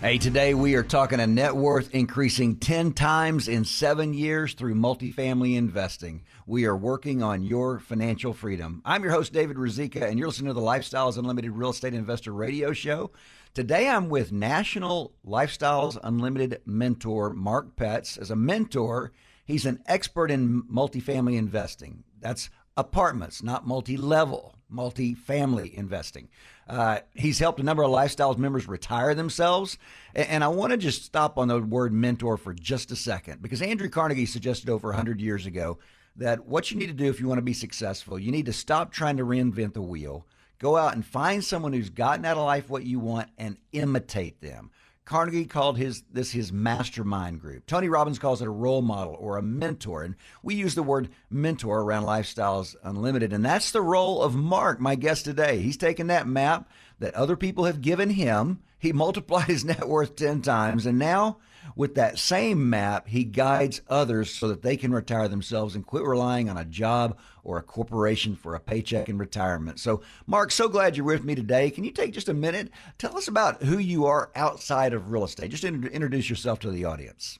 Hey, today we are talking a net worth increasing 10 times in seven years through multifamily investing. We are working on your financial freedom. I'm your host, David Rizika, and you're listening to the Lifestyles Unlimited Real Estate Investor Radio Show. Today I'm with National Lifestyles Unlimited mentor Mark Petz. As a mentor, he's an expert in multifamily investing. That's apartments, not multi level, multi-family investing. Uh, he's helped a number of lifestyles members retire themselves. And, and I want to just stop on the word mentor for just a second because Andrew Carnegie suggested over 100 years ago that what you need to do if you want to be successful, you need to stop trying to reinvent the wheel. Go out and find someone who's gotten out of life what you want and imitate them. Carnegie called his this his mastermind group. Tony Robbins calls it a role model or a mentor, and we use the word mentor around Lifestyles Unlimited, and that's the role of Mark, my guest today. He's taken that map that other people have given him, he multiplied his net worth ten times, and now with that same map, he guides others so that they can retire themselves and quit relying on a job or a corporation for a paycheck in retirement. So, Mark, so glad you're with me today. Can you take just a minute? Tell us about who you are outside of real estate. Just introduce yourself to the audience.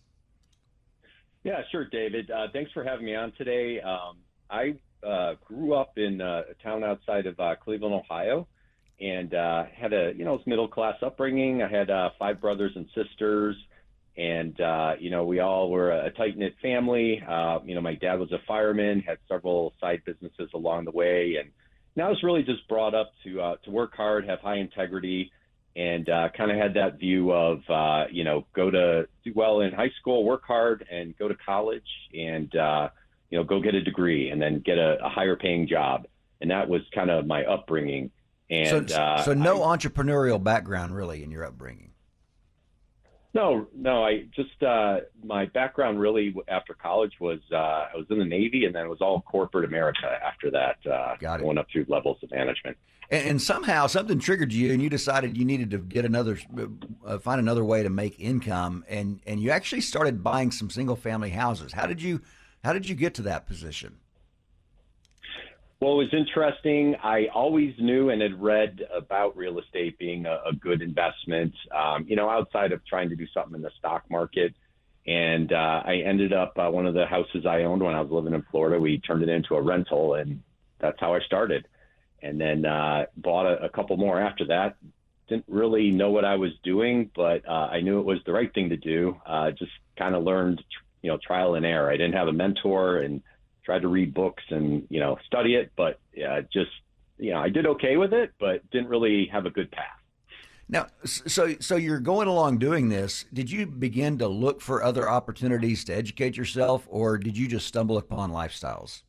Yeah, sure, David. Uh, thanks for having me on today. Um, I uh, grew up in uh, a town outside of uh, Cleveland, Ohio, and uh, had a you know middle class upbringing. I had five brothers and sisters and uh, you know we all were a tight knit family. Uh, you know, my dad was a fireman, had several side businesses along the way, and now I was really just brought up to uh, to work hard, have high integrity, and uh, kind of had that view of uh, you know go to do well in high school, work hard, and go to college, and uh, you know go get a degree, and then get a, a higher paying job, and that was kind of my upbringing. And so, uh, so no I, entrepreneurial background really in your upbringing. No, no. I just uh, my background really after college was uh, I was in the Navy, and then it was all corporate America after that. Uh, Got it. Going up through levels of management. And, and somehow something triggered you, and you decided you needed to get another, uh, find another way to make income, and and you actually started buying some single family houses. How did you, how did you get to that position? Well, it was interesting. I always knew and had read about real estate being a, a good investment, um, you know, outside of trying to do something in the stock market. And uh, I ended up uh, one of the houses I owned when I was living in Florida. We turned it into a rental, and that's how I started. And then uh, bought a, a couple more after that. Didn't really know what I was doing, but uh, I knew it was the right thing to do. Uh, just kind of learned, you know, trial and error. I didn't have a mentor and tried to read books and you know study it, but yeah, just you know I did okay with it, but didn't really have a good path. Now, so so you're going along doing this. Did you begin to look for other opportunities to educate yourself, or did you just stumble upon lifestyles?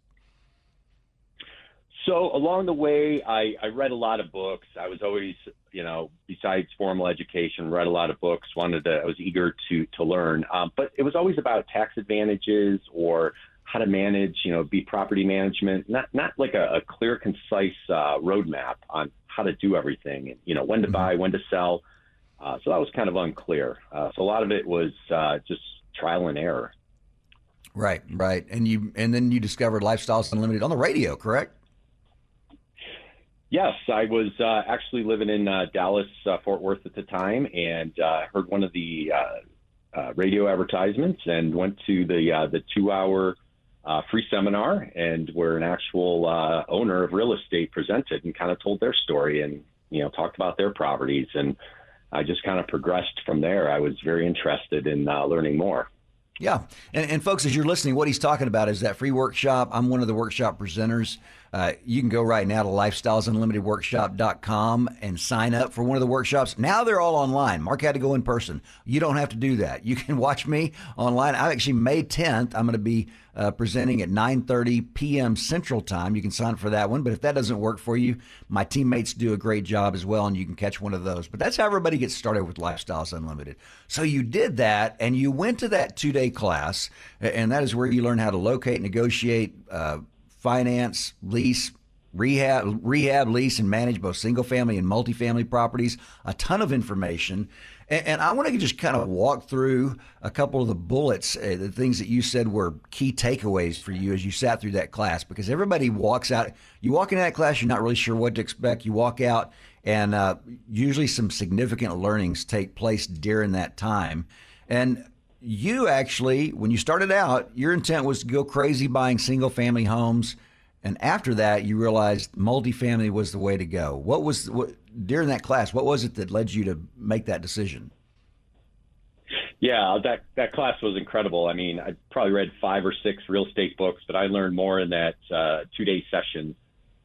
So along the way, I, I read a lot of books. I was always, you know, besides formal education, read a lot of books. Wanted to, I was eager to to learn, um, but it was always about tax advantages or how to manage, you know, be property management, not not like a, a clear, concise uh, roadmap on how to do everything, and you know, when to mm-hmm. buy, when to sell. Uh, so that was kind of unclear. Uh, so a lot of it was uh, just trial and error. Right, right, and you and then you discovered Lifestyles Unlimited on the radio, correct? Yes, I was uh, actually living in uh, Dallas, uh, Fort Worth at the time, and uh, heard one of the uh, uh, radio advertisements and went to the uh, the two hour uh, free seminar, and where an actual uh, owner of real estate presented and kind of told their story and you know talked about their properties, and I just kind of progressed from there. I was very interested in uh, learning more. Yeah. And, and, folks, as you're listening, what he's talking about is that free workshop. I'm one of the workshop presenters. Uh, you can go right now to lifestylesunlimitedworkshop.com and sign up for one of the workshops. Now they're all online. Mark had to go in person. You don't have to do that. You can watch me online. I'm actually May 10th. I'm going to be uh, presenting at 9:30 p.m. Central Time. You can sign up for that one. But if that doesn't work for you, my teammates do a great job as well, and you can catch one of those. But that's how everybody gets started with Lifestyles Unlimited. So you did that, and you went to that two-day class, and that is where you learn how to locate, negotiate. Uh, finance, lease, rehab, rehab, lease, and manage both single family and multifamily properties. A ton of information. And, and I want to just kind of walk through a couple of the bullets, uh, the things that you said were key takeaways for you as you sat through that class, because everybody walks out. You walk into that class, you're not really sure what to expect. You walk out, and uh, usually some significant learnings take place during that time. And you actually, when you started out, your intent was to go crazy buying single family homes. And after that, you realized multifamily was the way to go. What was what, during that class? What was it that led you to make that decision? Yeah, that that class was incredible. I mean, I probably read five or six real estate books, but I learned more in that uh, two day session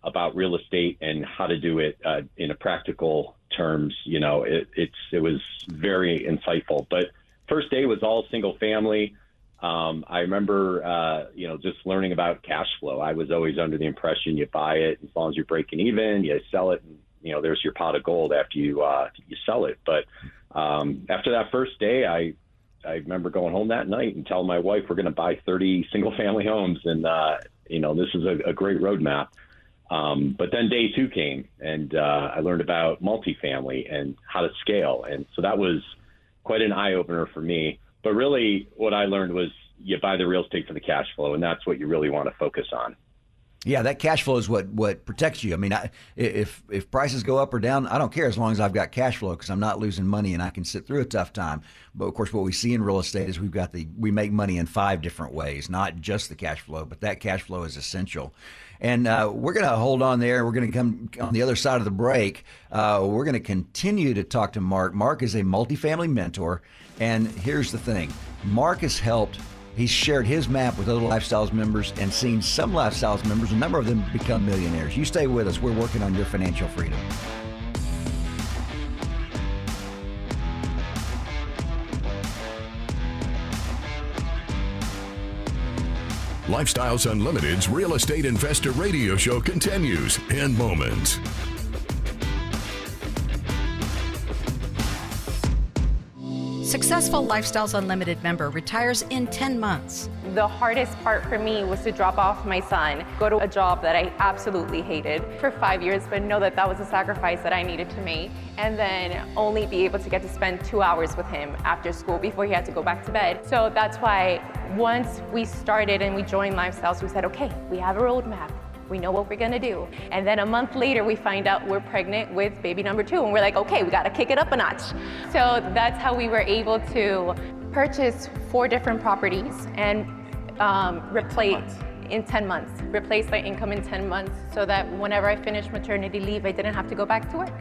about real estate and how to do it uh, in a practical terms. You know, it, it's it was very insightful. But first day was all single family. Um, I remember, uh, you know, just learning about cash flow. I was always under the impression you buy it as long as you're breaking even, you sell it, and you know, there's your pot of gold after you uh, you sell it. But um, after that first day, I I remember going home that night and telling my wife we're going to buy 30 single family homes, and uh, you know, this is a, a great roadmap. Um, but then day two came, and uh, I learned about multifamily and how to scale, and so that was quite an eye opener for me. But really, what I learned was you buy the real estate for the cash flow, and that's what you really want to focus on. Yeah, that cash flow is what what protects you. I mean, I, if if prices go up or down, I don't care as long as I've got cash flow because I'm not losing money and I can sit through a tough time. But of course, what we see in real estate is we've got the we make money in five different ways, not just the cash flow, but that cash flow is essential. And uh, we're going to hold on there. We're going to come on the other side of the break. Uh, we're going to continue to talk to Mark. Mark is a multifamily mentor, and here's the thing: Mark has helped He's shared his map with other Lifestyles members and seen some Lifestyles members, a number of them become millionaires. You stay with us. We're working on your financial freedom. Lifestyles Unlimited's Real Estate Investor Radio Show continues in moments. Successful Lifestyles Unlimited member retires in 10 months. The hardest part for me was to drop off my son, go to a job that I absolutely hated for five years, but know that that was a sacrifice that I needed to make, and then only be able to get to spend two hours with him after school before he had to go back to bed. So that's why once we started and we joined Lifestyles, we said, okay, we have a roadmap. We know what we're gonna do. And then a month later, we find out we're pregnant with baby number two. And we're like, okay, we gotta kick it up a notch. So that's how we were able to purchase four different properties and um, replace in 10 months, replace my income in 10 months so that whenever I finished maternity leave, I didn't have to go back to work.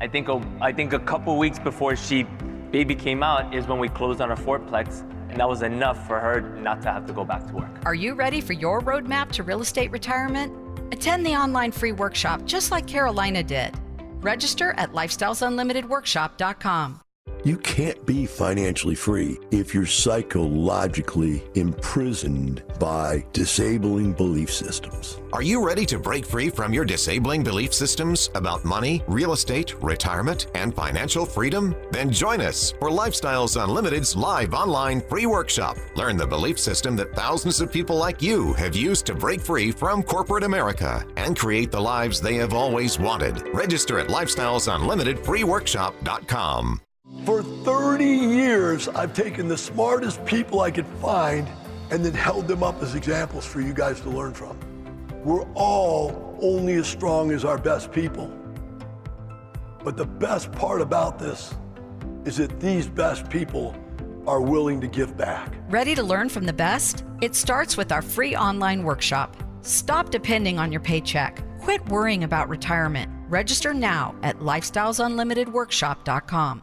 I think a, I think a couple weeks before she baby came out is when we closed on our fourplex and that was enough for her not to have to go back to work. Are you ready for your roadmap to real estate retirement? Attend the online free workshop just like Carolina did. Register at lifestylesunlimitedworkshop.com. You can't be financially free if you're psychologically imprisoned by disabling belief systems. Are you ready to break free from your disabling belief systems about money, real estate, retirement, and financial freedom? Then join us for Lifestyles Unlimited's live online free workshop. Learn the belief system that thousands of people like you have used to break free from corporate America and create the lives they have always wanted. Register at lifestylesunlimitedfreeworkshop.com. For 30 years, I've taken the smartest people I could find and then held them up as examples for you guys to learn from. We're all only as strong as our best people. But the best part about this is that these best people are willing to give back. Ready to learn from the best? It starts with our free online workshop. Stop depending on your paycheck. Quit worrying about retirement. Register now at lifestylesunlimitedworkshop.com.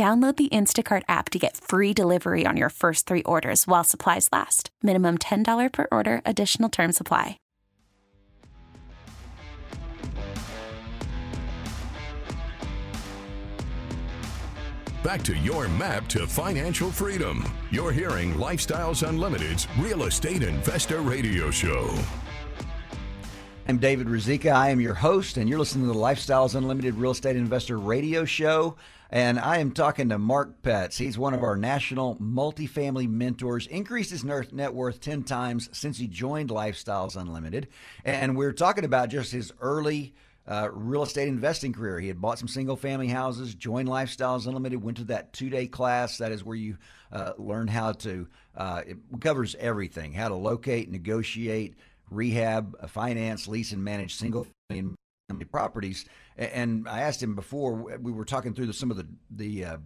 Download the Instacart app to get free delivery on your first three orders while supplies last. Minimum $10 per order, additional term supply. Back to your map to financial freedom. You're hearing Lifestyles Unlimited's Real Estate Investor Radio Show. I'm David Rizika. I am your host, and you're listening to the Lifestyles Unlimited Real Estate Investor Radio Show. And I am talking to Mark Petz. He's one of our national multifamily mentors, increased his net worth 10 times since he joined Lifestyles Unlimited. And we're talking about just his early uh, real estate investing career. He had bought some single family houses, joined Lifestyles Unlimited, went to that two day class. That is where you uh, learn how to, uh, it covers everything how to locate, negotiate, rehab, uh, finance, lease, and manage single family properties. And I asked him before we were talking through some of the the uh,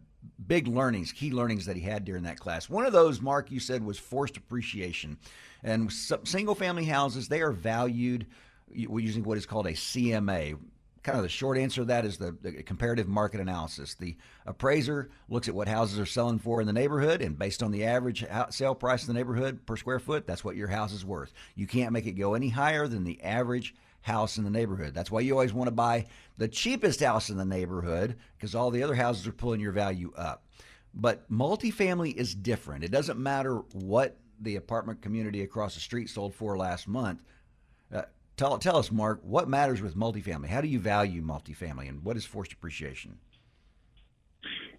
big learnings, key learnings that he had during that class. One of those, Mark, you said was forced appreciation. And single family houses, they are valued using what is called a CMA. Kind of the short answer to that is the, the, comparative market analysis. The appraiser looks at what houses are selling for in the neighborhood, and based on the average sale price in the neighborhood per square foot, that's what your house is worth. You can't make it go any higher than the average house in the neighborhood. That's why you always want to buy the cheapest house in the neighborhood because all the other houses are pulling your value up. But multifamily is different. It doesn't matter what the apartment community across the street sold for last month. Uh, tell, tell us, Mark, what matters with multifamily? How do you value multifamily and what is forced appreciation?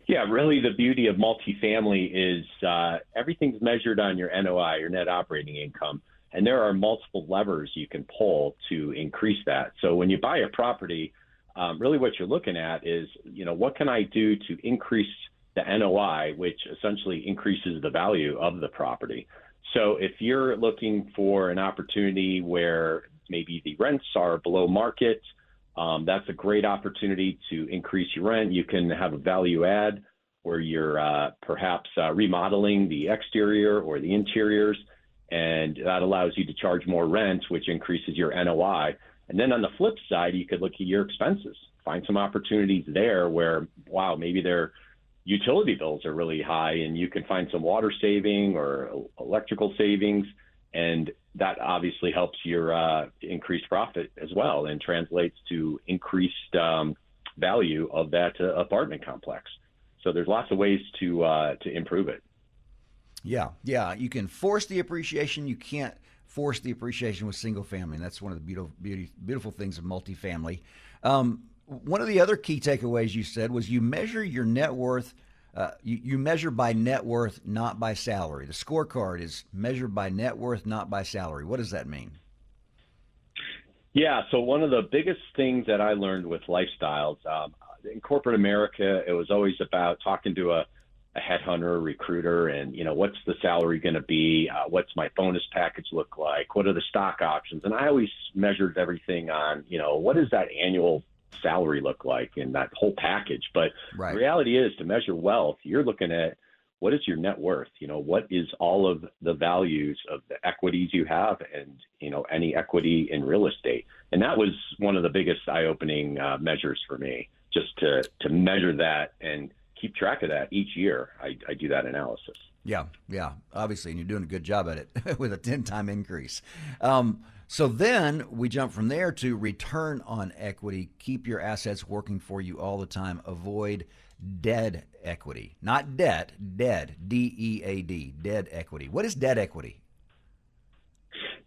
Yeah, really, the beauty of multifamily is uh, everything's measured on your NOI, your net operating income. And there are multiple levers you can pull to increase that. So when you buy a property, um, really what you're looking at is, you know, what can I do to increase the NOI, which essentially increases the value of the property. So if you're looking for an opportunity where maybe the rents are below market, um, that's a great opportunity to increase your rent. You can have a value add where you're uh, perhaps uh, remodeling the exterior or the interiors and that allows you to charge more rent, which increases your NOI. And then on the flip side, you could look at your expenses, find some opportunities there where, wow, maybe their utility bills are really high and you can find some water saving or electrical savings. And that obviously helps your uh, increased profit as well and translates to increased um, value of that uh, apartment complex. So there's lots of ways to uh, to improve it. Yeah, yeah. You can force the appreciation. You can't force the appreciation with single family. And that's one of the beautiful, beauty, beautiful things of multifamily. Um, one of the other key takeaways you said was you measure your net worth. Uh, you, you measure by net worth, not by salary. The scorecard is measured by net worth, not by salary. What does that mean? Yeah, so one of the biggest things that I learned with lifestyles um, in corporate America, it was always about talking to a a headhunter, recruiter, and you know what's the salary going to be? Uh, what's my bonus package look like? What are the stock options? And I always measured everything on you know what does that annual salary look like in that whole package. But right. the reality is to measure wealth, you're looking at what is your net worth? You know, what is all of the values of the equities you have and, you know, any equity in real estate? And that was one of the biggest eye opening uh, measures for me, just to, to measure that and keep track of that each year. I, I do that analysis. Yeah, yeah, obviously, and you're doing a good job at it with a 10 time increase. Um, so then we jump from there to return on equity. Keep your assets working for you all the time. Avoid dead equity, not debt, dead, D E A D, dead equity. What is dead equity?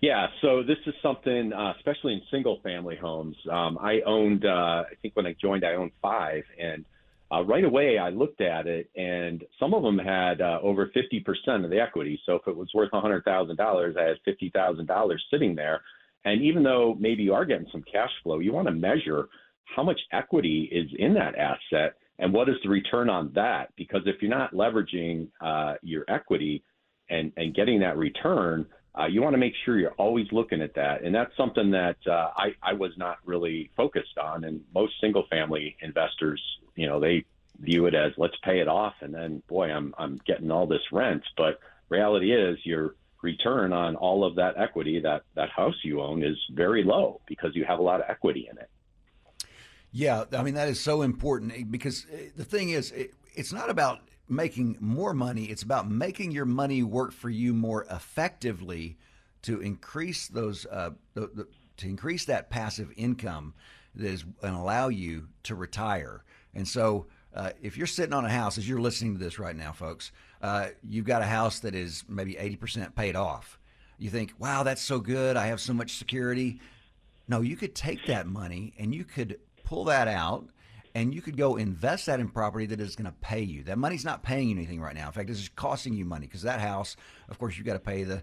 Yeah, so this is something, uh, especially in single family homes. Um, I owned, uh, I think when I joined, I owned five. And uh, right away, I looked at it, and some of them had uh, over 50% of the equity. So if it was worth $100,000, I had $50,000 sitting there. And even though maybe you are getting some cash flow, you want to measure how much equity is in that asset and what is the return on that? Because if you're not leveraging uh, your equity and, and getting that return, uh, you want to make sure you're always looking at that. And that's something that uh, I, I was not really focused on. And most single family investors, you know, they view it as let's pay it off. And then, boy, I'm, I'm getting all this rent. But reality is your return on all of that equity, that, that house you own is very low because you have a lot of equity in it. Yeah, I mean that is so important eh, because eh, the thing is, it, it's not about making more money; it's about making your money work for you more effectively to increase those uh, the, the, to increase that passive income that is and allow you to retire. And so, uh, if you're sitting on a house, as you're listening to this right now, folks, uh, you've got a house that is maybe 80% paid off. You think, wow, that's so good. I have so much security. No, you could take that money and you could pull that out and you could go invest that in property that is going to pay you. That money's not paying you anything right now. In fact, this is costing you money because that house, of course, you've got to pay the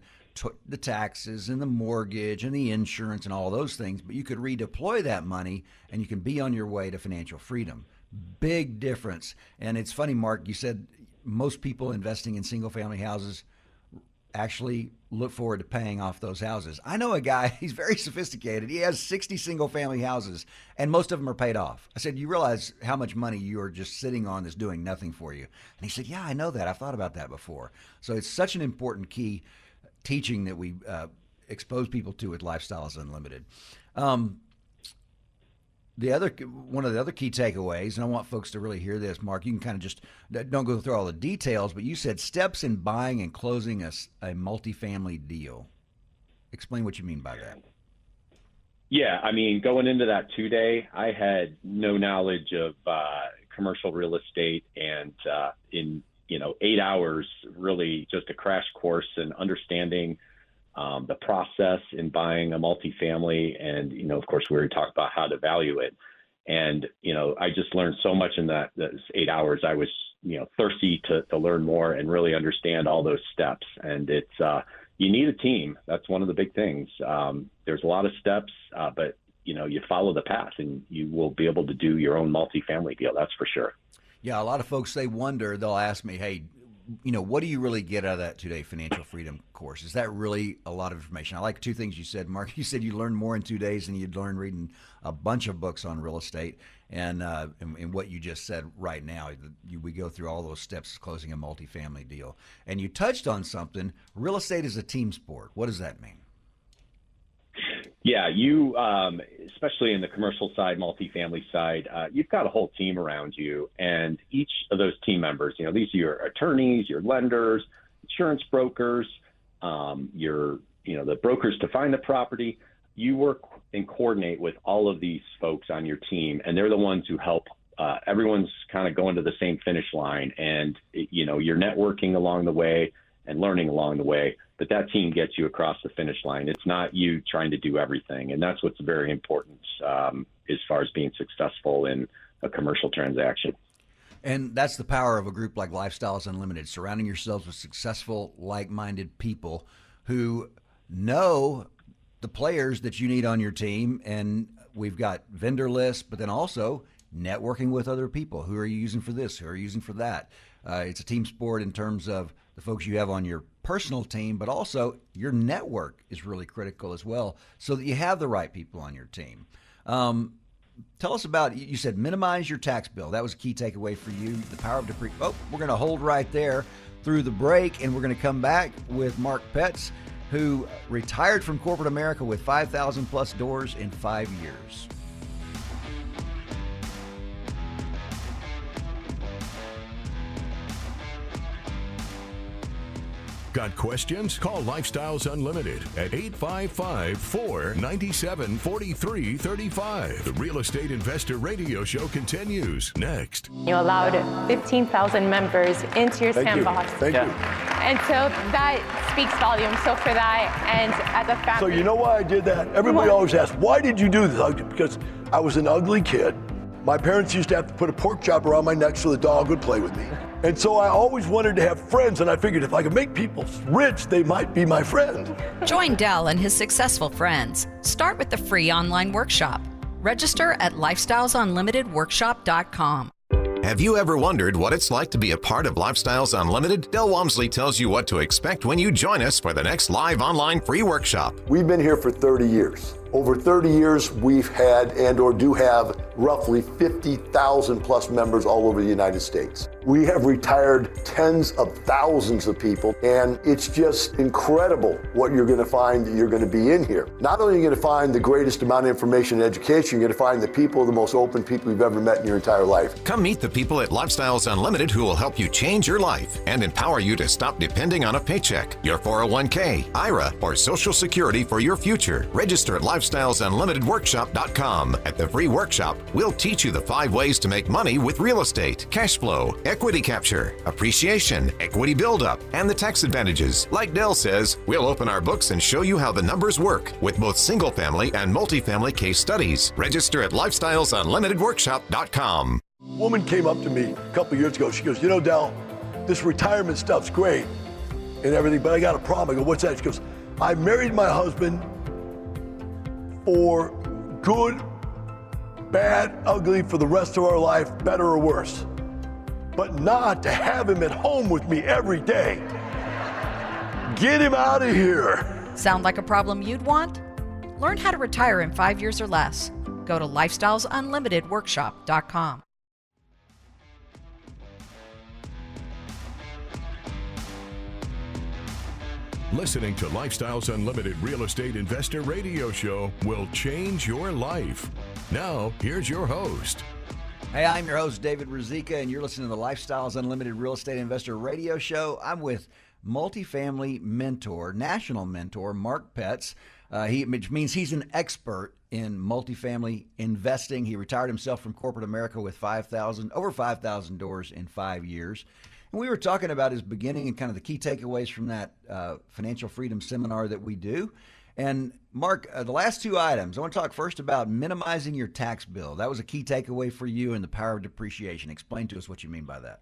the taxes and the mortgage and the insurance and all those things. But you could redeploy that money and you can be on your way to financial freedom. Big difference. And it's funny, Mark. You said most people investing in single family houses actually look forward to paying off those houses. I know a guy, he's very sophisticated. He has 60 single family houses and most of them are paid off. I said, You realize how much money you're just sitting on that's doing nothing for you? And he said, Yeah, I know that. I've thought about that before. So it's such an important key teaching that we uh, expose people to with Lifestyles Unlimited. Um, the other one of the other key takeaways, and I want folks to really hear this, Mark. You can kind of just don't go through all the details, but you said steps in buying and closing a, a multifamily deal. Explain what you mean by that. Yeah, I mean, going into that two day, I had no knowledge of uh, commercial real estate, and uh, in you know eight hours, really just a crash course in understanding um, the process in buying a multifamily, and you know, of course, we already talked about how to value it. And you know, I just learned so much in that those eight hours. I was you know thirsty to to learn more and really understand all those steps. And it's uh, you need a team. That's one of the big things. Um, there's a lot of steps, uh, but you know, you follow the path, and you will be able to do your own multifamily deal. That's for sure. Yeah, a lot of folks they wonder. They'll ask me, "Hey, you know, what do you really get out of that two-day financial freedom course? Is that really a lot of information? I like two things you said, Mark. You said you learned more in two days than you'd learn reading a bunch of books on real estate, and uh, and, and, what you just said right now. You, we go through all those steps closing a multifamily deal, and you touched on something. Real estate is a team sport. What does that mean? Yeah, you, um, especially in the commercial side, multifamily side, uh, you've got a whole team around you, and each of those team members, you know, these are your attorneys, your lenders, insurance brokers, um, your, you know, the brokers to find the property. You work and coordinate with all of these folks on your team, and they're the ones who help. Uh, everyone's kind of going to the same finish line, and you know, you're networking along the way and learning along the way but that team gets you across the finish line. It's not you trying to do everything, and that's what's very important um, as far as being successful in a commercial transaction. And that's the power of a group like Lifestyles Unlimited, surrounding yourselves with successful, like-minded people who know the players that you need on your team, and we've got vendor lists, but then also networking with other people. Who are you using for this? Who are you using for that? Uh, it's a team sport in terms of the folks you have on your personal team, but also your network is really critical as well, so that you have the right people on your team. Um, tell us about you said minimize your tax bill. That was a key takeaway for you. The power of depre. Oh, we're going to hold right there through the break, and we're going to come back with Mark Petz, who retired from corporate America with 5,000 plus doors in five years. Got questions? Call Lifestyles Unlimited at 855 497 4335. The Real Estate Investor Radio Show continues next. You allowed 15,000 members into your Thank sandbox. you. Thank you. And so that speaks volumes. So for that, and as a family. So you know why I did that? Everybody Why? always asks, why did you do this? Because I was an ugly kid. My parents used to have to put a pork chop around my neck so the dog would play with me. And so I always wanted to have friends, and I figured if I could make people rich, they might be my friend. Join Del and his successful friends. Start with the free online workshop. Register at lifestylesunlimitedworkshop.com. Have you ever wondered what it's like to be a part of Lifestyles Unlimited? Del Walmsley tells you what to expect when you join us for the next live online free workshop. We've been here for 30 years. Over 30 years, we've had and or do have roughly 50,000 plus members all over the United States. We have retired tens of thousands of people, and it's just incredible what you're going to find that you're going to be in here. Not only are you going to find the greatest amount of information and education, you're going to find the people, the most open people you've ever met in your entire life. Come meet the people at Lifestyles Unlimited who will help you change your life and empower you to stop depending on a paycheck, your 401k, IRA, or Social Security for your future. Register at lifestylesunlimitedworkshop.com. At the free workshop, we'll teach you the five ways to make money with real estate, cash flow, equity capture, appreciation, equity buildup, and the tax advantages. Like Del says, we'll open our books and show you how the numbers work with both single family and multifamily case studies. Register at lifestylesunlimitedworkshop.com. woman came up to me a couple years ago. She goes, You know, Del, this retirement stuff's great and everything, but I got a problem. I go, What's that? She goes, I married my husband for good, bad, ugly for the rest of our life, better or worse, but not to have him at home with me every day. Get him out of here. Sound like a problem you'd want? Learn how to retire in five years or less. Go to lifestylesunlimitedworkshop.com. Listening to Lifestyles Unlimited Real Estate Investor Radio Show will change your life. Now, here's your host. Hey, I'm your host, David Rizika, and you're listening to the Lifestyles Unlimited Real Estate Investor Radio Show. I'm with multifamily mentor, national mentor, Mark Petz. Uh, he, which means he's an expert in multifamily investing. He retired himself from corporate America with 5,000, over 5,000 doors in five years. And we were talking about his beginning and kind of the key takeaways from that uh, financial freedom seminar that we do. And Mark, uh, the last two items, I want to talk first about minimizing your tax bill. That was a key takeaway for you and the power of depreciation. Explain to us what you mean by that.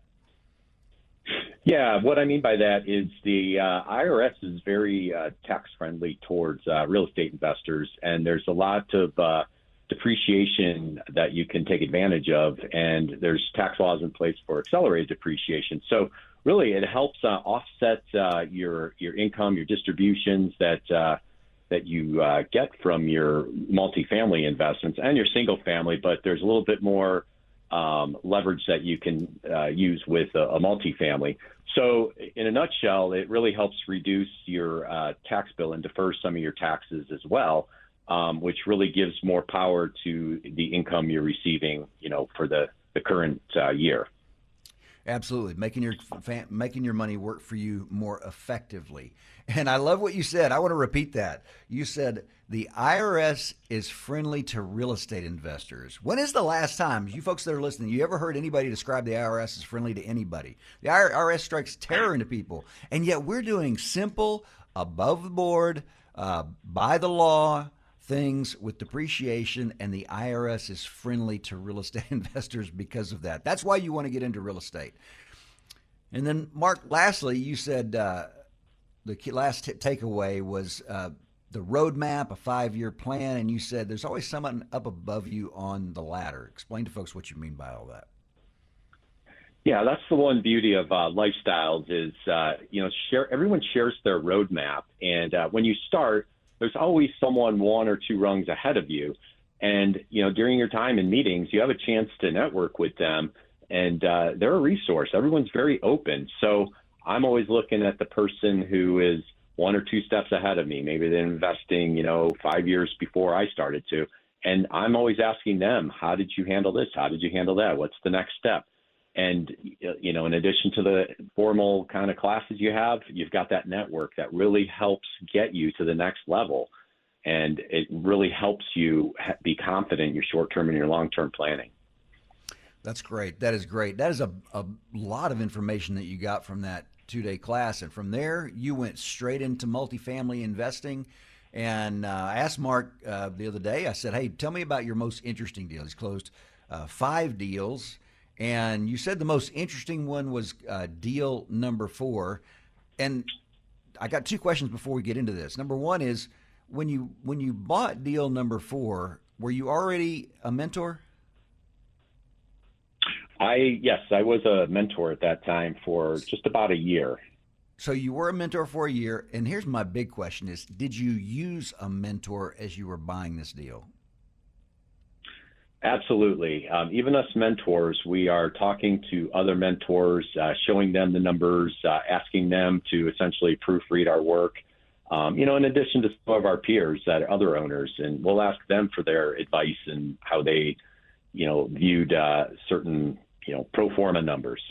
Yeah, what I mean by that is the uh, IRS is very uh, tax friendly towards uh, real estate investors, and there's a lot of uh, depreciation that you can take advantage of, and there's tax laws in place for accelerated depreciation. So really, it helps uh, offset your your income, your distributions that that you uh, get from your multifamily investments and your single family, but there's a little bit more um, leverage that you can uh, use with a, a multifamily. So, in a nutshell, it really helps reduce your uh, tax bill and defer some of your taxes as well, um, which really gives more power to the income you're receiving, you know, for the the current uh, year. Absolutely, making your making your money work for you more effectively. And I love what you said. I want to repeat that. You said the IRS is friendly to real estate investors. When is the last time you folks that are listening, you ever heard anybody describe the IRS as friendly to anybody? The IRS strikes terror into people, and yet we're doing simple, above the board, uh, by the law things with depreciation, and the IRS is friendly to real estate investors because of that. That's why you want to get into real estate. And then, Mark, lastly, you said uh, the last t- takeaway was uh, the roadmap, a five year plan, and you said there's always someone up above you on the ladder. Explain to folks what you mean by all that. Yeah, that's the one beauty of uh, lifestyles is uh, you know share everyone shares their roadmap, and uh, when you start, there's always someone one or two rungs ahead of you, and you know during your time in meetings, you have a chance to network with them, and uh, they're a resource. Everyone's very open, so I'm always looking at the person who is one or two steps ahead of me. Maybe they're investing, you know, five years before I started to. And I'm always asking them, how did you handle this? How did you handle that? What's the next step? And you know, in addition to the formal kind of classes you have, you've got that network that really helps get you to the next level, and it really helps you be confident in your short-term and your long-term planning. That's great. That is great. That is a, a lot of information that you got from that two day class. And from there, you went straight into multifamily investing. And uh, I asked Mark uh, the other day, I said, Hey, tell me about your most interesting deal. He's closed uh, five deals. And you said the most interesting one was uh, deal number four. And I got two questions before we get into this. Number one is when you when you bought deal number four, were you already a mentor? I yes, I was a mentor at that time for just about a year. So you were a mentor for a year, and here's my big question: Is did you use a mentor as you were buying this deal? Absolutely. Um, even us mentors, we are talking to other mentors, uh, showing them the numbers, uh, asking them to essentially proofread our work. Um, you know, in addition to some of our peers that are other owners, and we'll ask them for their advice and how they, you know, viewed uh, certain you know pro forma numbers.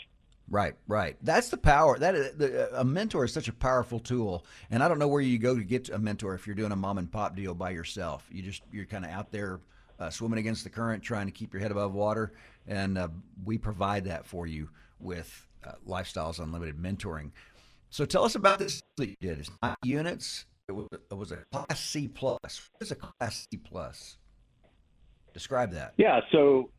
Right, right. That's the power. That is, the, a mentor is such a powerful tool, and I don't know where you go to get a mentor if you're doing a mom and pop deal by yourself. You just you're kind of out there uh, swimming against the current, trying to keep your head above water, and uh, we provide that for you with uh, Lifestyles Unlimited mentoring. So tell us about this that you did. It's not units. It was, it was a Class C plus. What is a Class C plus? Describe that. Yeah. So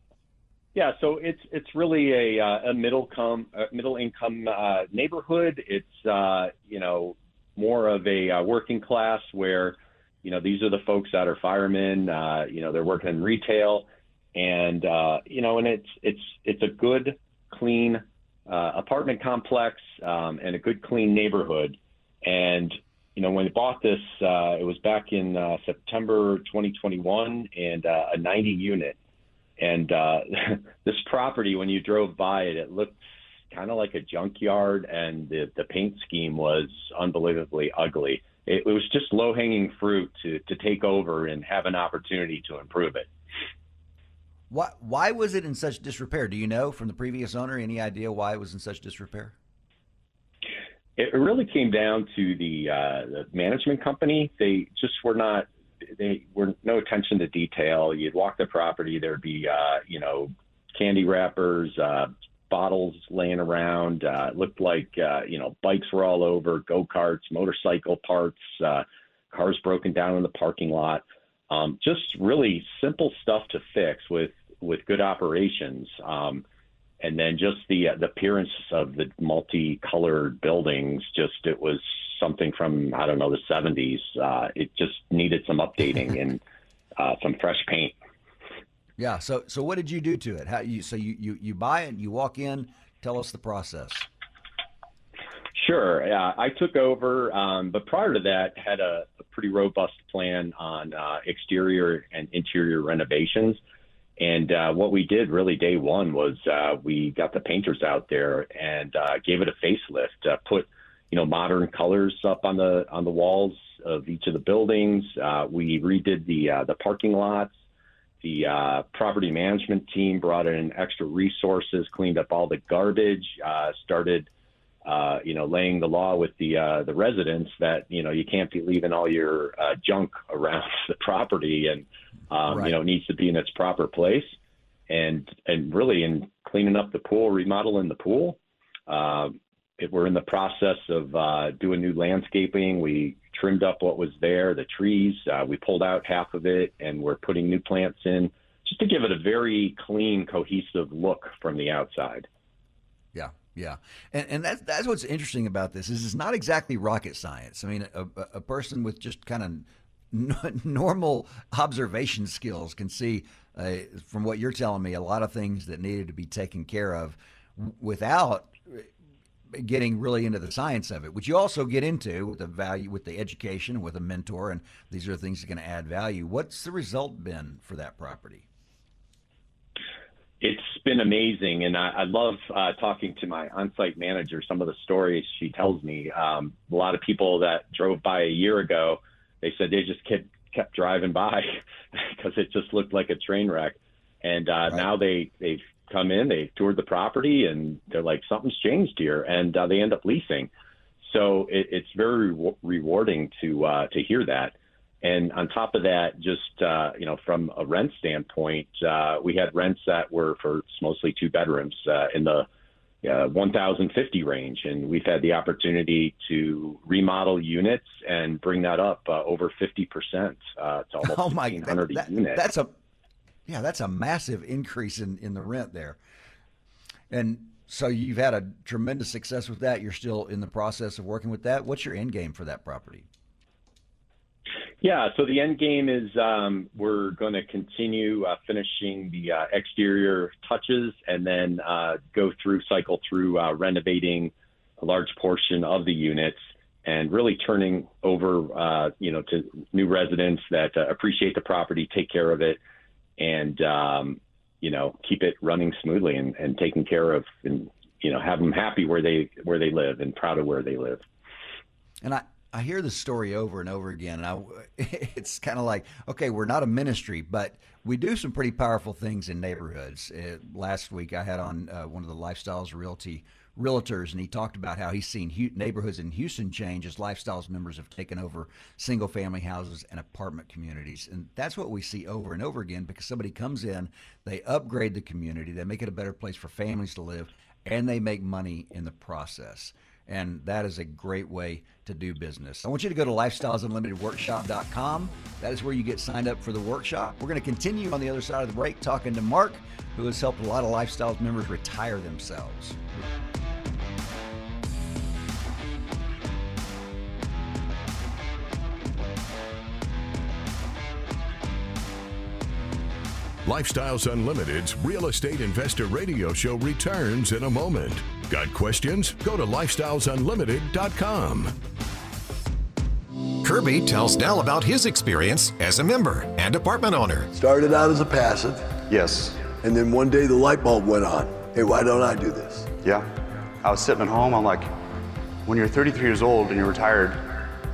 yeah, so it's it's really a, uh, a middle come uh, middle income uh, neighborhood. It's uh, you know more of a uh, working class where you know these are the folks that are firemen. Uh, you know they're working in retail, and uh, you know and it's it's it's a good clean uh, apartment complex um, and a good clean neighborhood. And you know when we bought this, uh, it was back in uh, September 2021, and uh, a 90 unit and uh, this property, when you drove by it, it looked kind of like a junkyard, and the the paint scheme was unbelievably ugly. It, it was just low hanging fruit to to take over and have an opportunity to improve it. Why why was it in such disrepair? Do you know from the previous owner any idea why it was in such disrepair? It really came down to the, uh, the management company. They just were not they were no attention to detail. You'd walk the property, there'd be uh, you know candy wrappers, uh, bottles laying around. Uh, it looked like uh, you know bikes were all over, go karts, motorcycle parts, uh, cars broken down in the parking lot. Um, just really simple stuff to fix with with good operations. Um, and then just the uh, the appearance of the multicolored buildings, just it was something from I don't know the 70s. Uh, it just needed some updating and uh, some fresh paint. Yeah. So so what did you do to it? How you so you you, you buy it, you walk in. Tell us the process. Sure. Yeah, I took over, um, but prior to that, had a, a pretty robust plan on uh, exterior and interior renovations. And uh, what we did really day one was uh, we got the painters out there and uh, gave it a facelift. Uh, put you know modern colors up on the on the walls of each of the buildings. Uh, we redid the uh, the parking lots. The uh, property management team brought in extra resources, cleaned up all the garbage, uh, started uh, you know laying the law with the uh, the residents that you know you can't be leaving all your uh, junk around the property and um, right. you know it needs to be in its proper place and and really in cleaning up the pool, remodeling the pool. Uh, we're in the process of uh, doing new landscaping. We trimmed up what was there, the trees. Uh, we pulled out half of it, and we're putting new plants in just to give it a very clean, cohesive look from the outside. Yeah, yeah, and and that's that's what's interesting about this is it's not exactly rocket science. I mean, a, a person with just kind of normal observation skills can see uh, from what you're telling me a lot of things that needed to be taken care of without getting really into the science of it, which you also get into with the value, with the education, with a mentor, and these are things that are going to add value. What's the result been for that property? It's been amazing, and I, I love uh, talking to my on-site manager. Some of the stories she tells me. Um, a lot of people that drove by a year ago, they said they just kept kept driving by because it just looked like a train wreck, and uh, right. now they they've come in, they toured the property, and they're like, something's changed here, and uh, they end up leasing. So it, it's very re- rewarding to uh, to hear that. And on top of that, just uh, you know, from a rent standpoint, uh, we had rents that were for mostly two bedrooms uh, in the uh, 1,050 range, and we've had the opportunity to remodel units and bring that up uh, over 50 percent uh, to almost oh my, 1,500 that, units. That's a yeah, that's a massive increase in in the rent there. And so you've had a tremendous success with that. You're still in the process of working with that. What's your end game for that property? Yeah, so the end game is um, we're going to continue uh, finishing the uh, exterior touches and then uh, go through, cycle through uh, renovating a large portion of the units and really turning over, uh, you know, to new residents that uh, appreciate the property, take care of it, and um, you know, keep it running smoothly and, and taking care of, and you know, have them happy where they where they live and proud of where they live. And I, I hear this story over and over again, and I, it's kind of like, okay, we're not a ministry, but we do some pretty powerful things in neighborhoods. Uh, last week, I had on uh, one of the Lifestyles Realty realtors, and he talked about how he's seen neighborhoods in Houston change as Lifestyles members have taken over single family houses and apartment communities. And that's what we see over and over again because somebody comes in, they upgrade the community, they make it a better place for families to live, and they make money in the process and that is a great way to do business. I want you to go to lifestylesunlimitedworkshop.com. That is where you get signed up for the workshop. We're going to continue on the other side of the break talking to Mark, who has helped a lot of Lifestyles members retire themselves. Lifestyles Unlimited's Real Estate Investor Radio Show returns in a moment. Got questions? Go to lifestylesunlimited.com. Kirby tells Del about his experience as a member and apartment owner. Started out as a passive, Yes. and then one day the light bulb went on. Hey, why don't I do this? Yeah. I was sitting at home. I'm like, when you're 33 years old and you're retired,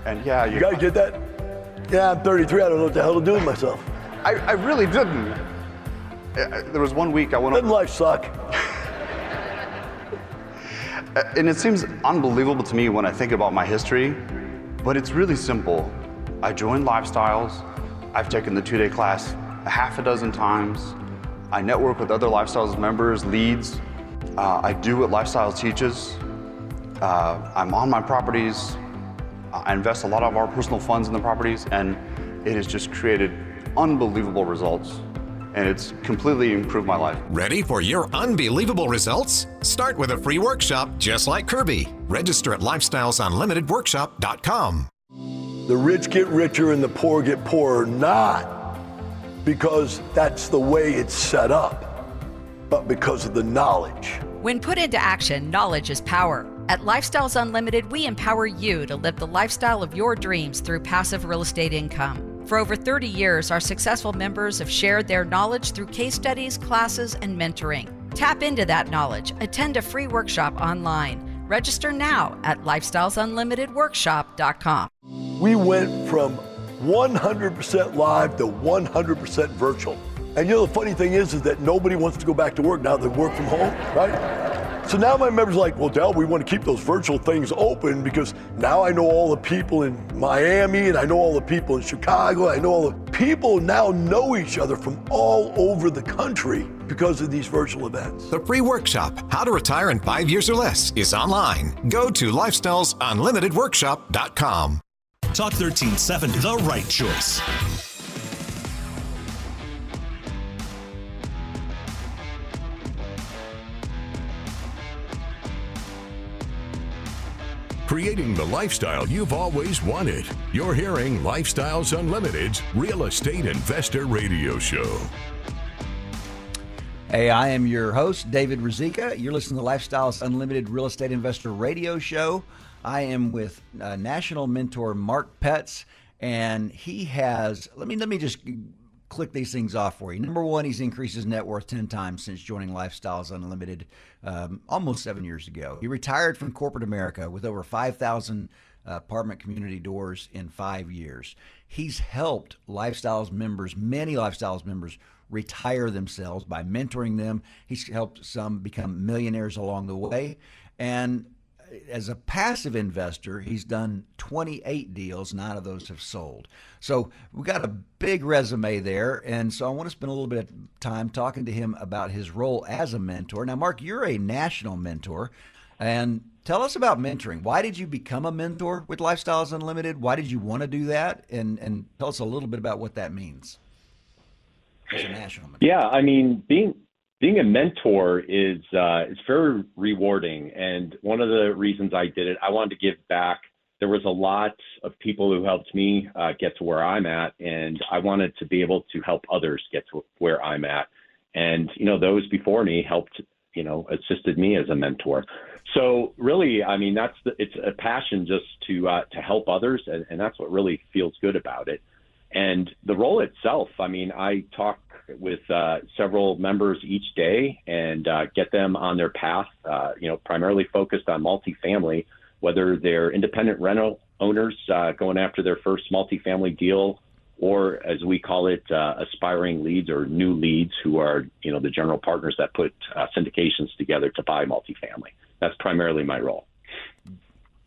and yeah, you, You guys get that? Yeah, I'm 33. I don't know what the hell to do with myself. I, I really didn't. There was one week I went Didn't life suck? and it seems unbelievable to me when I think about my history, but it's really simple. I joined Lifestyles. I've taken the two day class a half a dozen times. I network with other Lifestyles members, leads. Uh, I do what Lifestyles teaches. Uh, I'm on my properties. I invest a lot of our personal funds in the properties, and it has just created unbelievable results. And it's completely improved my life. Ready for your unbelievable results? Start with a free workshop just like Kirby. Register at lifestylesunlimitedworkshop.com. The rich get richer and the poor get poorer, not because that's the way it's set up, but because of the knowledge. When put into action, knowledge is power. At Lifestyles Unlimited, we empower you to live the lifestyle of your dreams through passive real estate income. For over 30 years, our successful members have shared their knowledge through case studies, classes, and mentoring. Tap into that knowledge. Attend a free workshop online. Register now at lifestylesunlimitedworkshop.com. We went from 100% live to 100% virtual. And you know the funny thing is, is that nobody wants to go back to work now. That they work from home, right? So now my members are like, well, Del, we want to keep those virtual things open because now I know all the people in Miami and I know all the people in Chicago. I know all the people now know each other from all over the country because of these virtual events. The free workshop, How to Retire in Five Years or Less, is online. Go to lifestylesunlimitedworkshop.com. Talk 1370, the right choice. Creating the lifestyle you've always wanted. You're hearing Lifestyles Unlimited's Real Estate Investor Radio Show. Hey, I am your host, David Rizika. You're listening to Lifestyles Unlimited Real Estate Investor Radio Show. I am with uh, national mentor Mark Petz, and he has. Let me let me just click these things off for you. Number one, he's increased his net worth ten times since joining Lifestyles Unlimited um, almost seven years ago. He retired from corporate America with over five thousand uh, apartment community doors in five years. He's helped Lifestyles members, many Lifestyles members, retire themselves by mentoring them. He's helped some become millionaires along the way. And as a passive investor, he's done 28 deals. Nine of those have sold. So we've got a big resume there. And so I want to spend a little bit of time talking to him about his role as a mentor. Now, Mark, you're a national mentor. And tell us about mentoring. Why did you become a mentor with Lifestyles Unlimited? Why did you want to do that? And, and tell us a little bit about what that means as a national mentor. Yeah, I mean, being being a mentor is uh, is very rewarding, and one of the reasons I did it, I wanted to give back. There was a lot of people who helped me uh, get to where I'm at, and I wanted to be able to help others get to where I'm at. And you know, those before me helped, you know, assisted me as a mentor. So really, I mean, that's the, it's a passion just to uh, to help others, and, and that's what really feels good about it. And the role itself, I mean, I talk with uh, several members each day and uh, get them on their path, uh, you know, primarily focused on multifamily, whether they're independent rental owners uh, going after their first multifamily deal, or as we call it, uh, aspiring leads or new leads who are, you know, the general partners that put uh, syndications together to buy multifamily. That's primarily my role.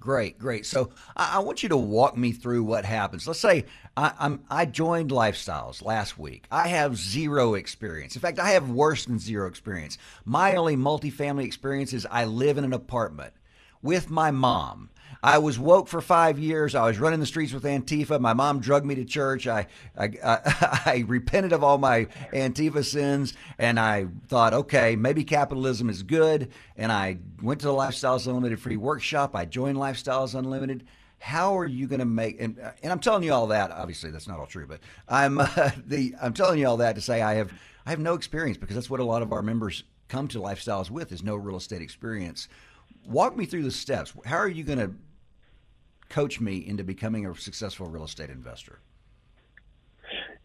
Great, great. So I, I, want you to walk me through what happens. Let's say I, am I joined Lifestyles last week. I have zero experience. In fact, I have worse than zero experience. My only multifamily experience is I live in an apartment with my mom. I was woke for five years. I was running the streets with Antifa. My mom drugged me to church. I, I, I, I repented of all my Antifa sins, and I thought, okay, maybe capitalism is good. And I went to the Lifestyles Unlimited free workshop. I joined Lifestyles Unlimited how are you going to make and, and I'm telling you all that obviously that's not all true but I'm uh, the I'm telling you all that to say I have I have no experience because that's what a lot of our members come to lifestyles with is no real estate experience walk me through the steps how are you going to coach me into becoming a successful real estate investor?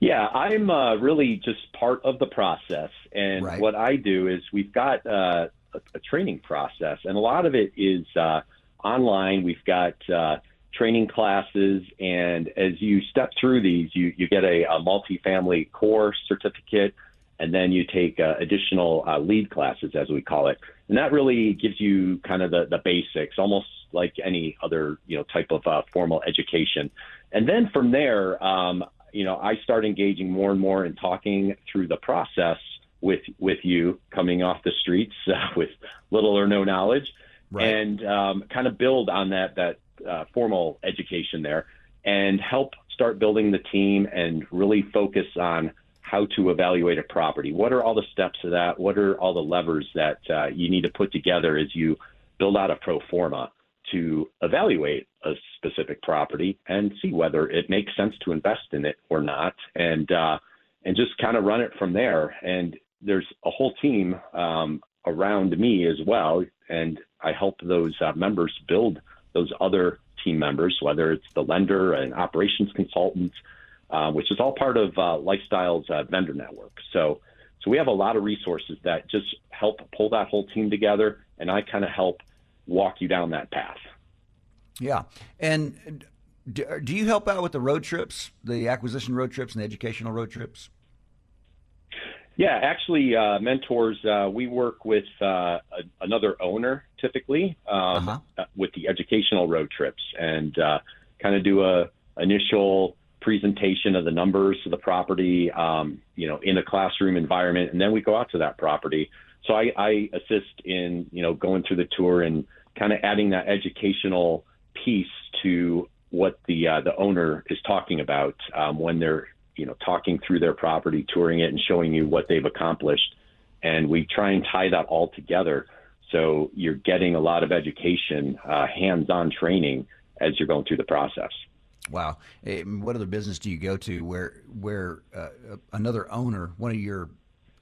Yeah, I'm uh, really just part of the process. And right. what I do is we've got uh, a, a, training process, and a lot of it is uh, online. We've got uh, training classes, and as you step through these, you, you get a, a multifamily core certificate, and then you take uh, additional uh, lead classes, as we call it. And that really gives you kind of the, the basics, almost like any other you know type of uh, formal education. And then from there, um, you know, I start engaging more and more in talking through the process with with you coming off the streets uh, with little or no knowledge, right. and um, kind of build on that that uh, formal education there, and help start building the team and really focus on how to evaluate a property. What are all the steps of that? What are all the levers that uh, you need to put together as you build out a pro forma? to evaluate a specific property and see whether it makes sense to invest in it or not, and uh, and just kind of run it from there. And there's a whole team um, around me as well, and I help those uh, members build those other team members, whether it's the lender and operations consultant, uh, which is all part of uh, Lifestyle's uh, vendor network. So. So we have a lot of resources that just help pull that whole team together, and I kind of help walk you down that path. Yeah. And do you help out with the road trips, the acquisition road trips and the educational road trips? Yeah, actually, uh, mentors, uh, we work with uh, a, another owner typically um, uh-huh. Uh, with the educational road trips and uh, kind of do a initial presentation of the numbers of the property, um, you know, in a classroom environment, and then we go out to that property. So I, I assist in, you know, going through the tour and kind of adding that educational piece to what the uh, the owner is talking about um, when they're you know talking through their property, touring it, and showing you what they've accomplished. And we try and tie that all together, so you're getting a lot of education, uh, hands-on training as you're going through the process. Wow. What other business do you go to where where uh, another owner, one of your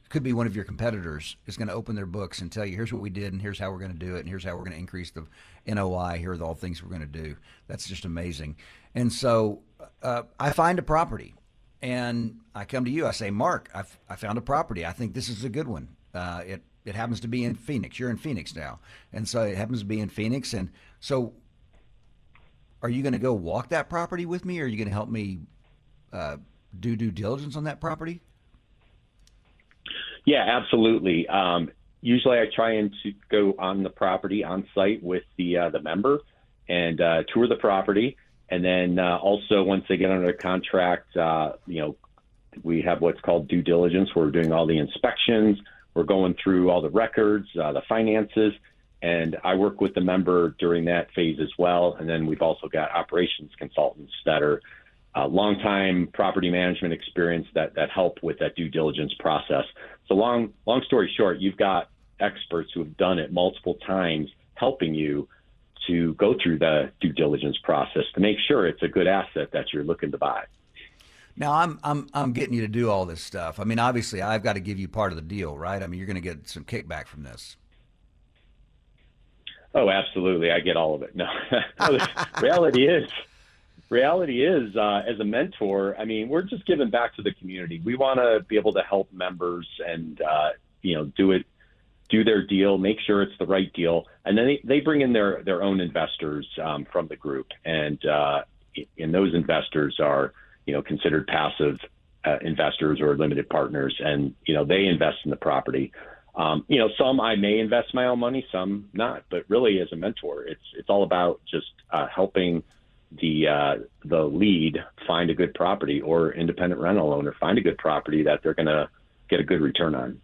could be one of your competitors is going to open their books and tell you here's what we did and here's how we're going to do it and here's how we're going to increase the NOI. Here are all things we're going to do. That's just amazing. And so uh, I find a property and I come to you. I say, Mark, I found a property. I think this is a good one. Uh, it it happens to be in Phoenix. You're in Phoenix now, and so it happens to be in Phoenix. And so, are you going to go walk that property with me, or are you going to help me uh, do due diligence on that property? Yeah, absolutely. Um, usually, I try and to go on the property on site with the uh, the member and uh, tour the property, and then uh, also once they get under contract, uh, you know, we have what's called due diligence. We're doing all the inspections. We're going through all the records, uh, the finances, and I work with the member during that phase as well. And then we've also got operations consultants that are uh, long-time property management experience that that help with that due diligence process. So long long story short, you've got experts who have done it multiple times helping you to go through the due diligence process to make sure it's a good asset that you're looking to buy. Now I'm I'm I'm getting you to do all this stuff. I mean, obviously, I've got to give you part of the deal, right? I mean, you're going to get some kickback from this. Oh, absolutely. I get all of it. No, reality is, reality is, uh, as a mentor, I mean, we're just giving back to the community. We want to be able to help members and, uh, you know, do it, do their deal, make sure it's the right deal. And then they, they bring in their, their own investors um, from the group. And, uh, and those investors are, you know, considered passive uh, investors or limited partners. And, you know, they invest in the property. Um, you know, some I may invest my own money, some not. But really, as a mentor, it's it's all about just uh, helping the uh, the lead find a good property or independent rental owner find a good property that they're going to get a good return on.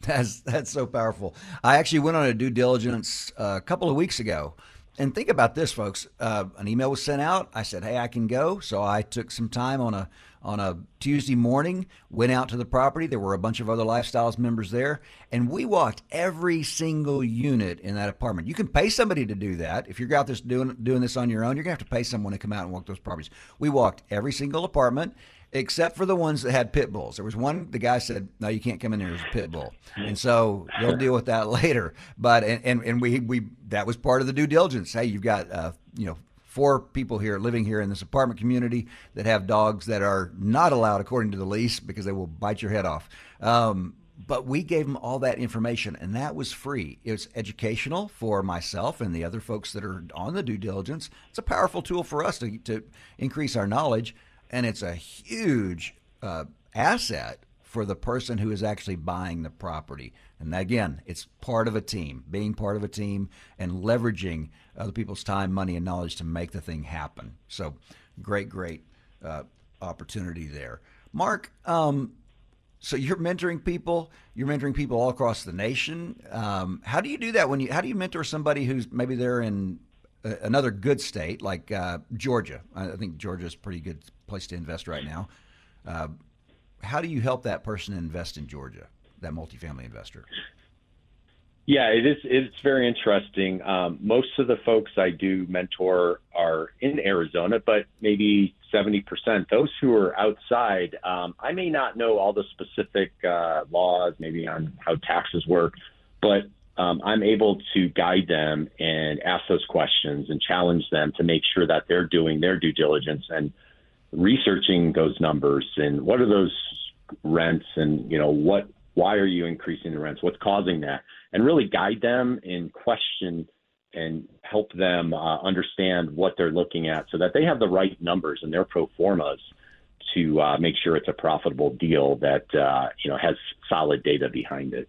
That's that's so powerful. I actually went on a due diligence uh, a couple of weeks ago, and think about this, folks. Uh, an email was sent out. I said, "Hey, I can go." So I took some time on a on a Tuesday morning, went out to the property. There were a bunch of other lifestyles members there, and we walked every single unit in that apartment. You can pay somebody to do that. If you're out there doing doing this on your own, you're gonna have to pay someone to come out and walk those properties. We walked every single apartment except for the ones that had pit bulls. There was one, the guy said, no, you can't come in there as a pit bull. And so you'll deal with that later. But, and, and, and we, we, that was part of the due diligence. Hey, you've got, uh, you know, four people here living here in this apartment community that have dogs that are not allowed according to the lease because they will bite your head off. Um, but we gave them all that information, and that was free. It was educational for myself and the other folks that are on the due diligence. It's a powerful tool for us to, to increase our knowledge, and it's a huge uh, asset for the person who is actually buying the property. And again, it's part of a team, being part of a team and leveraging other people's time, money, and knowledge to make the thing happen. So, great, great uh, opportunity there. Mark, um, so you're mentoring people. You're mentoring people all across the nation. Um, how do you do that when you? How do you mentor somebody who's maybe they're in a, another good state like uh, Georgia? I think Georgia is a pretty good place to invest right now. Uh, how do you help that person invest in Georgia, that multifamily investor? Yeah, it is. It's very interesting. Um, most of the folks I do mentor are in Arizona, but maybe 70%. Those who are outside, um, I may not know all the specific uh, laws, maybe on how taxes work, but um, I'm able to guide them and ask those questions and challenge them to make sure that they're doing their due diligence and researching those numbers and what are those rents and you know what why are you increasing the rents what's causing that and really guide them and question and help them uh, understand what they're looking at so that they have the right numbers in their pro formas to uh, make sure it's a profitable deal that uh, you know has solid data behind it.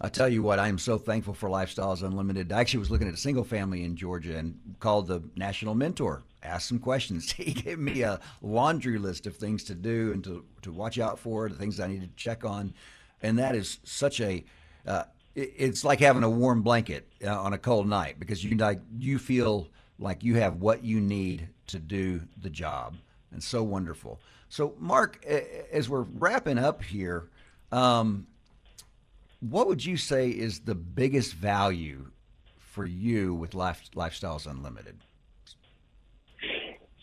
I tell you what, I am so thankful for Lifestyles Unlimited. I actually was looking at a single family in Georgia and called the National Mentor, asked some questions. He gave me a laundry list of things to do and to, to watch out for, the things I needed to check on. And that is such a, uh, it's like having a warm blanket uh, on a cold night because you like you feel like you have what you need to do the job, and so wonderful. So, Mark, as we're wrapping up here, um, what would you say is the biggest value for you with Life, Lifestyles Unlimited?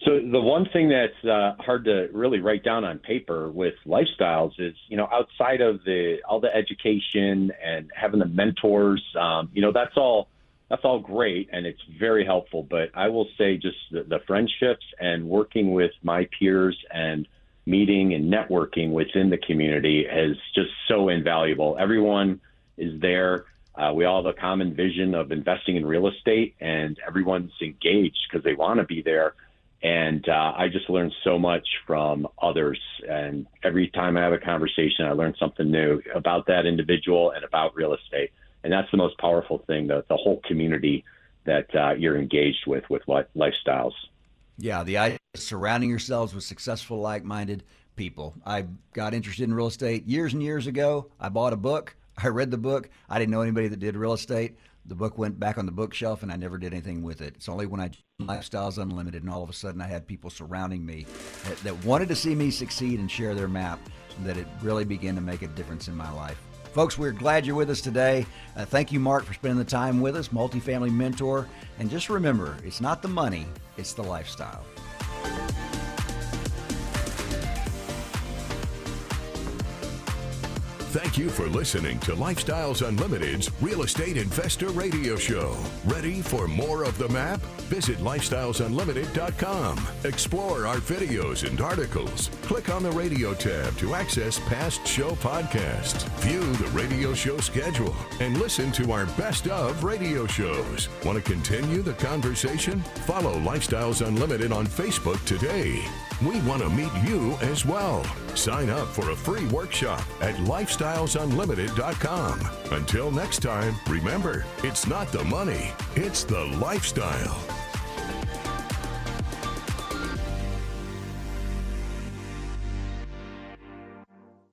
So the one thing that's uh, hard to really write down on paper with lifestyles is, you know, outside of the all the education and having the mentors, um, you know, that's all that's all great and it's very helpful. But I will say just the, the friendships and working with my peers and meeting and networking within the community is just so invaluable. Everyone is there. Uh, we all have a common vision of investing in real estate, and everyone's engaged because they want to be there And uh, I just learned so much from others. And every time I have a conversation, I learn something new about that individual and about real estate. And that's the most powerful thing, the, the whole community that uh, you're engaged with, with lifestyles. Yeah, the idea of surrounding yourselves with successful, like minded people. I got interested in real estate years and years ago. I bought a book. I read the book. I didn't know anybody that did real estate the book went back on the bookshelf and I never did anything with it. It's only when I Lifestyles Unlimited and all of a sudden I had people surrounding me that, that wanted to see me succeed and share their map that it really began to make a difference in my life. Folks, we're glad you're with us today. Uh, thank you, Mark, for spending the time with us, multifamily mentor. And just remember, it's not the money, it's the lifestyle. Thank you for listening to Lifestyles Unlimited's Real Estate Investor Radio Show. Ready for more of the map? Visit lifestylesunlimited.com. Explore our videos and articles. Click on the radio tab to access past show podcasts, view the radio show schedule, and listen to our best of radio shows. Want to continue the conversation? Follow Lifestyles Unlimited on Facebook today. We want to meet you as well. Sign up for a free workshop at lifestylesunlimited.com. Until next time, remember, it's not the money, it's the lifestyle.